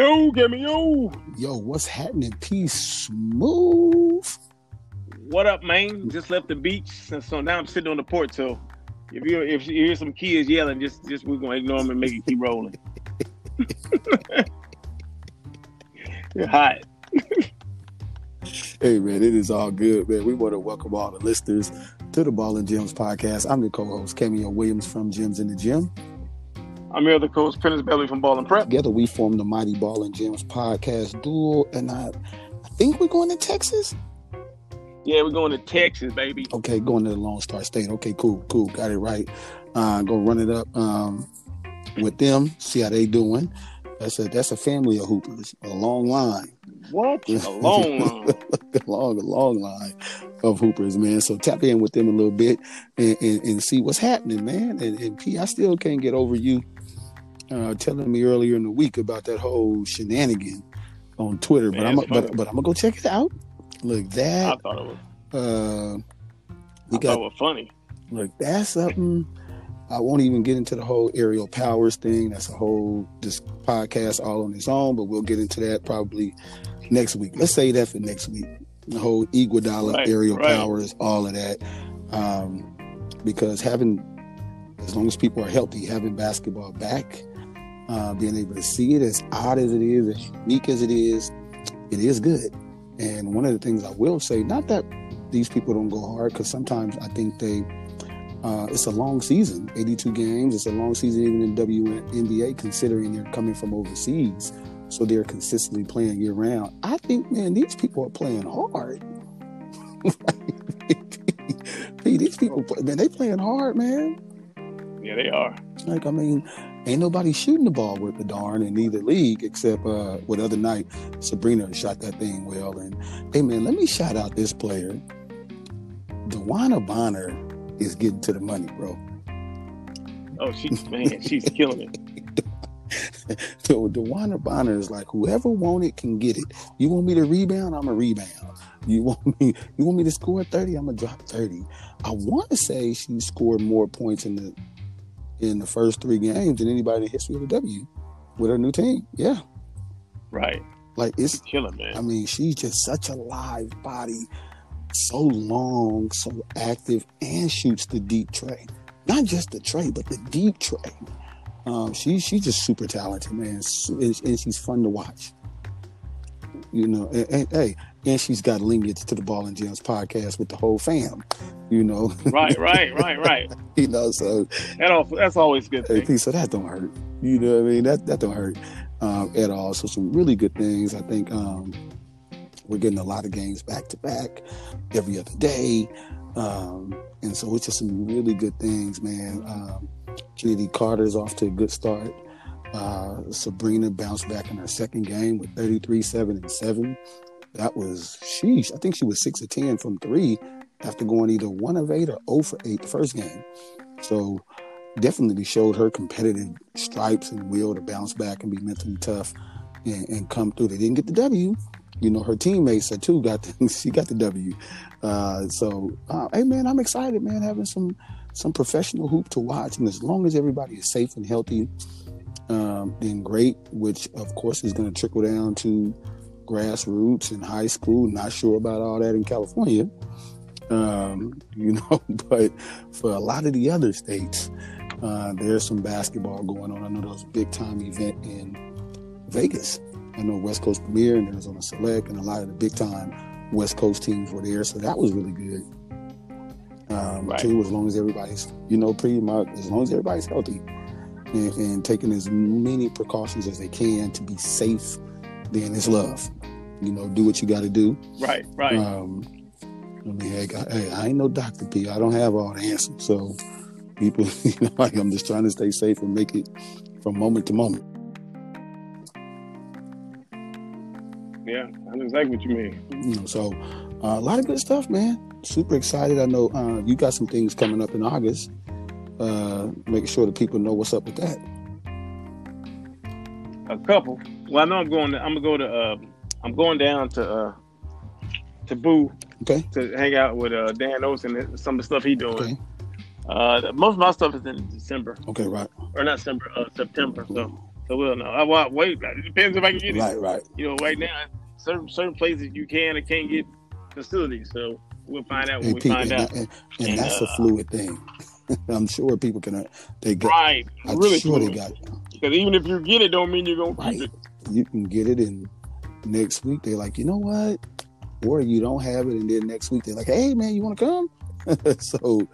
Yo, give me yo. Yo, what's happening? Peace smooth. What up, man? Just left the beach, and so now I'm sitting on the porch. So if you if you hear some kids yelling, just just we're gonna ignore them and make it keep rolling. You're hot. hey man, it is all good, man. We want to welcome all the listeners to the Ball and Gems podcast. I'm the co-host Cameo Williams from Gems in the Gym. I'm your other coach, Prentice Belly from Ball and Prep. Together we form the Mighty Ball and Gems podcast duel, and I, I think we're going to Texas. Yeah, we're going to Texas, baby. Okay, going to the Lone Star State. Okay, cool, cool, got it right. Uh, go run it up um, with them, see how they doing. That's a that's a family of hoopers, a long line. What? A long line. a long, a long line of hoopers, man. So tap in with them a little bit and, and, and see what's happening, man. And, and P, I still can't get over you uh, telling me earlier in the week about that whole shenanigan on Twitter, Man, but I'm but, but I'm gonna go check it out. Look that I thought it was. Uh, we I got it was funny. Look, that's something. I won't even get into the whole Aerial Powers thing. That's a whole this podcast all on its own, but we'll get into that probably next week. Let's say that for next week. The whole Iguodala right, aerial right. powers, all of that, um, because having as long as people are healthy, having basketball back uh, being able to see it as odd as it is, as unique as it is, it is good. And one of the things I will say, not that these people don't go hard, because sometimes I think they, uh, it's a long season, 82 games. It's a long season even in WNBA, considering they're coming from overseas, so they're consistently playing year round. I think, man, these people are playing hard. hey, these people, man, they playing hard, man. Yeah, they are. Like, I mean, ain't nobody shooting the ball with the darn in either league except uh what other night Sabrina shot that thing well. And hey man, let me shout out this player. DeWanna Bonner is getting to the money, bro. Oh, she's man, she's killing it. so DeWanna Bonner is like, whoever want it can get it. You want me to rebound? I'm a rebound. You want me? You want me to score thirty? I'm gonna drop thirty. I want to say she scored more points in the in the first three games than anybody in the history of the W with her new team. Yeah. Right. Like it's killing, man. I mean, she's just such a live body, so long, so active, and shoots the deep trey. Not just the trey, but the deep trey. Um, she she's just super talented, man, and, and she's fun to watch. You know, and, and, hey, and she's got linkage to the Ball and Gems podcast with the whole fam. You know, right, right, right, right. you know, so that all, that's always good. Thing. So that don't hurt. You know what I mean? That that don't hurt um, at all. So some really good things. I think um, we're getting a lot of games back to back every other day, um, and so it's just some really good things, man. Um, Chennedy Carter's off to a good start. Uh, Sabrina bounced back in her second game with 33, 7, and 7. That was, sheesh, I think she was 6 of 10 from three after going either 1 of 8 or 0 for 8 the first game. So definitely showed her competitive stripes and will to bounce back and be mentally tough and, and come through. They didn't get the W. You know, her teammates too got the, she got the W. Uh, so, uh, hey man, I'm excited, man, having some some professional hoop to watch, and as long as everybody is safe and healthy, um, then great, which of course is going to trickle down to grassroots and high school. Not sure about all that in California, um, you know, but for a lot of the other states, uh, there's some basketball going on. I know there was a big time event in Vegas. I know West Coast Premier and Arizona Select, and a lot of the big time West Coast teams were there, so that was really good. Um, right. Too, as long as everybody's, you know, pretty much as long as everybody's healthy and, and, taking as many precautions as they can to be safe, then it's love. You know, do what you got to do. Right, right. Um, I mean, hey, I, hey, I ain't no Dr. P. I don't have all the answers. So, people, you know, like I'm just trying to stay safe and make it from moment to moment. Yeah, I know exactly what you mean. You know, so uh, a lot of good stuff, man. Super excited. I know uh, you got some things coming up in August uh, making sure that people know what's up with that. A couple. Well, I know I'm going. To, I'm gonna go to. Uh, I'm going down to uh, to Boo. Okay. To hang out with uh, Dan Olson and some of the stuff he doing. Okay. Uh, most of my stuff is in December. Okay, right. Or not December, uh, September. So So we'll know. I well, wait. It depends if I can get it. Right, right. You know, right now, certain certain places you can or can't get facilities. So we'll find out when And, we people, find and, out. and, and And, that's a uh, fluid thing. I'm sure people can. uh, They get. Right. I'm really sure they got. Because even if you get it, don't mean you're gonna Right. it. You can get it, and next week they're like, you know what? Or you don't have it, and then next week they're like, hey man, you want to come? so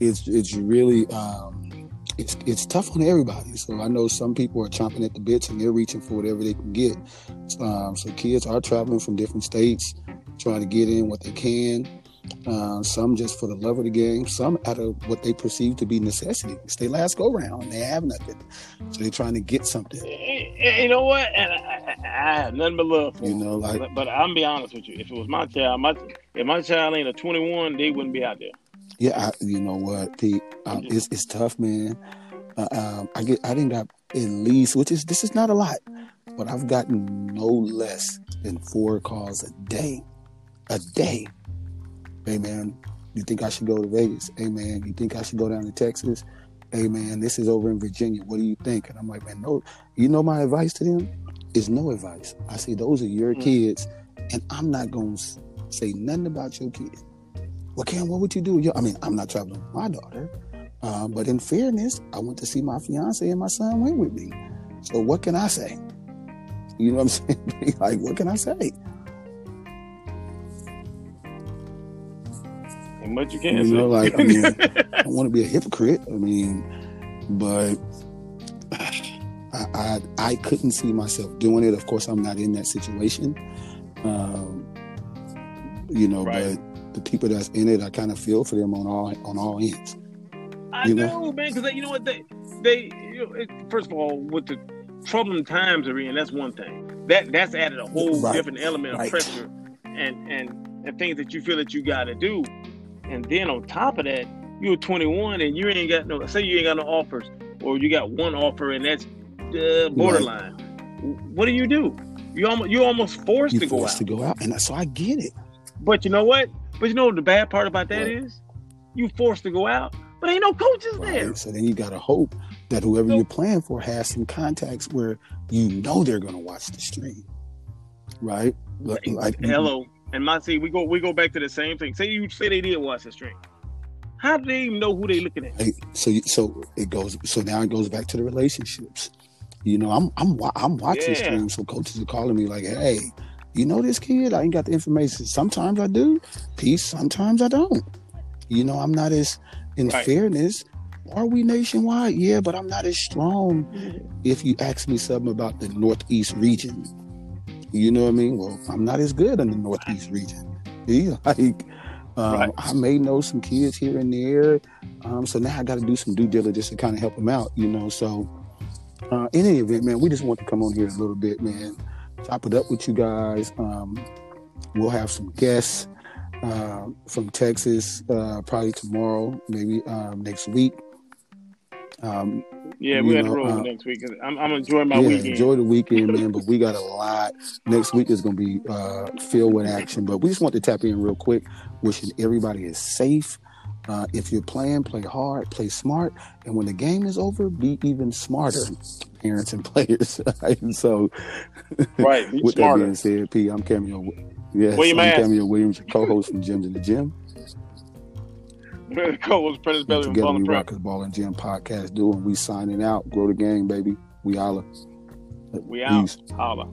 it's it's really um, it's it's tough on everybody. So I know some people are chomping at the bits and they're reaching for whatever they can get. Um, so kids are traveling from different states, trying to get in what they can. Uh, some just for the love of the game. Some out of what they perceive to be necessity. It's their last go round and they have nothing, so they're trying to get something. Eh, eh, You know what? And I, I, I have nothing but love for You know, like But, but I'm be honest with you. If it was my child, my if my child ain't a 21, they wouldn't be out there. Yeah, I, you know what, Pete? Um, it's it's tough, man. Uh, um, I get I didn't got at least, which is this is not a lot, but I've gotten no less than four calls a day, a day. Hey man, you think I should go to Vegas? Hey man, you think I should go down to Texas? Hey man, this is over in Virginia. What do you think? And I'm like, man, no. You know my advice to them is no advice. I say those are your Mm. kids, and I'm not gonna say nothing about your kids. Well, Cam, what would you do? Yo, I mean, I'm not traveling with my daughter, um, but in fairness, I went to see my fiance and my son went with me. So what can I say? You know what I'm saying? like, what can I say? And much you can You know, like, I mean, I don't want to be a hypocrite. I mean, but I, I I couldn't see myself doing it. Of course, I'm not in that situation. Um, you know, Right. but the people that's in it, I kind of feel for them on all on all ends. I You know, know? man, because you know what they they you know, it, first of all with the troubling times they're in, that's one thing. That that's added a whole Right. different element of Right. pressure and and and things that you feel that you got to do. And then on top of that, you're 21 and you ain't got no. Say you ain't got no offers, or you got one offer and that's uh, borderline. What do you do? You almost you almost forced You to go forced out. to go out, and so I get it. But you know what? But you know what the bad part about that What? is? You forced to go out, but ain't no coaches there. So then you got to hope that whoever you're playing for has some contacts where you know they're going to watch the stream, right? Like Hello. And my see, we go we go back to the same thing. Say you say they did watch the stream. How do they even know who they looking at? Hey, so you, so it goes. So now it goes back to the relationships. You know, I'm I'm I'm watching Yeah. streams. So coaches are calling me like, "Hey, you know this kid? I ain't got the information. Sometimes I do, peace. Sometimes I don't. You know, I'm not as in Right. fairness. Are we nationwide? Yeah, but I'm not as strong. Mm-hmm. If you ask me something about the Northeast region, you know what I mean. Well, I'm not as good in the Northeast region. Yeah, like. Um, Right. I may know some kids here and there, um, so now I got to do some due diligence to kind of help them out, you know. So, uh, in any event, man, we just want to come on here a little bit, man, chop it up with you guys. Um, we'll have some guests uh, from Texas uh, probably tomorrow, maybe um, next week. Yeah, we had to roll uh, next week. I'm, I'm enjoying my yeah, weekend. enjoy the weekend, man. But we got a lot. Next week is going to be uh, filled with action. But we just want to tap in real quick, wishing everybody is safe. Uh, if you're playing, play hard, play smart, and when the game is over, be even smarter, parents and players. And so, Right, be with smarter. that being said, P, I'm Cameo. Yes, your I'm. Cameo Williams, your co-host from Gyms in the Gym. Co-host Prentice Belly together we rock the ball and gym podcast. Doing we signing out. Grow the game, baby. We holla. We out. Peace. Holla.